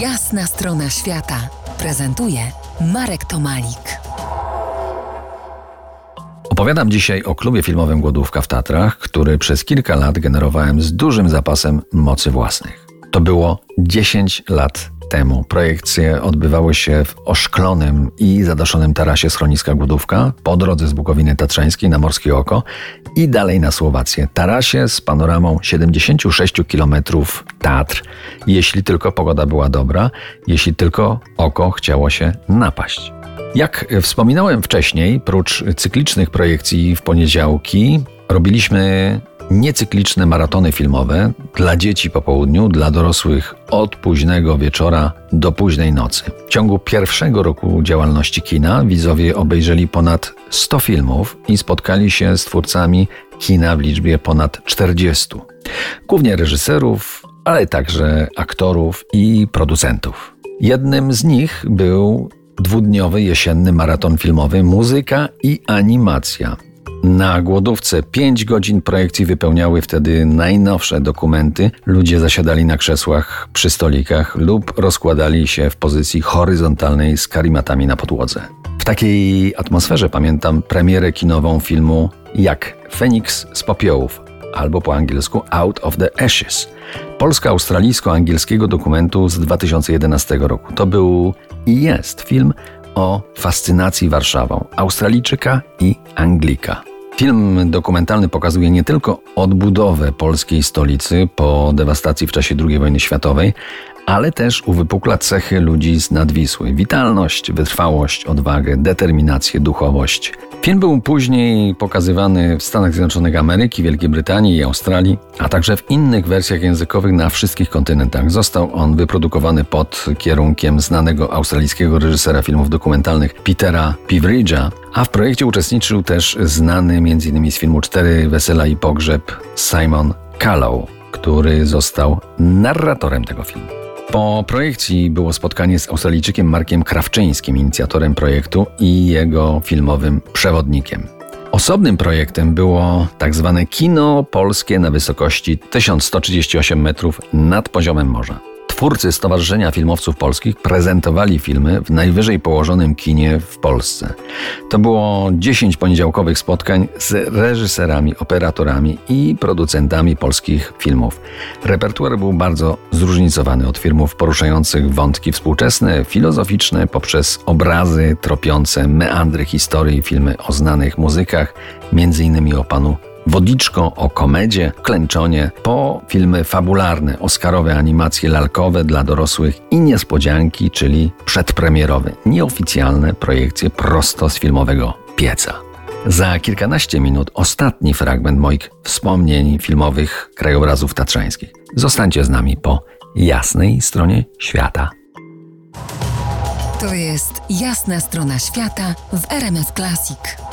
Jasna strona świata prezentuje Marek Tomalik. Opowiadam dzisiaj o klubie filmowym Głodówka w Tatrach, który przez kilka lat generowałem z dużym zapasem mocy własnych. To było 10 lat temu. Projekcje odbywały się w oszklonym i zadaszonym tarasie schroniska Głodówka po drodze z Bukowiny Tatrzańskiej na Morskie Oko i dalej na Słowację. Tarasie z panoramą 76 km Tatr, jeśli tylko pogoda była dobra, jeśli tylko oko chciało się napaść. Jak wspominałem wcześniej, prócz cyklicznych projekcji w poniedziałki, robiliśmy niecykliczne maratony filmowe dla dzieci po południu, dla dorosłych od późnego wieczora do późnej nocy. W ciągu pierwszego roku działalności kina widzowie obejrzeli ponad 100 filmów i spotkali się z twórcami kina w liczbie ponad 40. Głównie reżyserów, ale także aktorów i producentów. Jednym z nich był dwudniowy jesienny maraton filmowy Muzyka i animacja. Na głodówce 5 godzin projekcji wypełniały wtedy najnowsze dokumenty. Ludzie zasiadali na krzesłach przy stolikach lub rozkładali się w pozycji horyzontalnej z karimatami na podłodze. W takiej atmosferze pamiętam premierę kinową filmu Jak Feniks z popiołów albo po angielsku Out of the Ashes, polsko-australijsko-angielskiego dokumentu z 2011 roku. To był i jest film o fascynacji Warszawą Australijczyka i Anglika. Film dokumentalny pokazuje nie tylko odbudowę polskiej stolicy po dewastacji w czasie II wojny światowej, ale też uwypukla cechy ludzi z nadwisły: witalność, wytrwałość, odwagę, determinację, duchowość. Film był później pokazywany w Stanach Zjednoczonych Ameryki, Wielkiej Brytanii i Australii, a także w innych wersjach językowych na wszystkich kontynentach. Został on wyprodukowany pod kierunkiem znanego australijskiego reżysera filmów dokumentalnych Petera Piveridge'a, a w projekcie uczestniczył też znany m.in. z filmu Cztery Wesela i Pogrzeb Simon Callow, który został narratorem tego filmu. Po projekcji było spotkanie z Australijczykiem Markiem Krawczyńskim, inicjatorem projektu i jego filmowym przewodnikiem. Osobnym projektem było tak zwane kino polskie na wysokości 1138 metrów nad poziomem morza. Twórcy Stowarzyszenia Filmowców Polskich prezentowali filmy w najwyżej położonym kinie w Polsce. To było 10 poniedziałkowych spotkań z reżyserami, operatorami i producentami polskich filmów. Repertuar był bardzo zróżnicowany od filmów poruszających wątki współczesne, filozoficzne, poprzez obrazy tropiące meandry historii, filmy o znanych muzykach, m.in. o panu Wodiczko o komedzie, klęczonie, po filmy fabularne, oscarowe animacje lalkowe dla dorosłych i niespodzianki, czyli przedpremierowe, nieoficjalne projekcje prosto z filmowego pieca. Za kilkanaście minut ostatni fragment moich wspomnień filmowych krajobrazów tatrzańskich. Zostańcie z nami po jasnej stronie świata. To jest jasna strona świata w RMS Classic.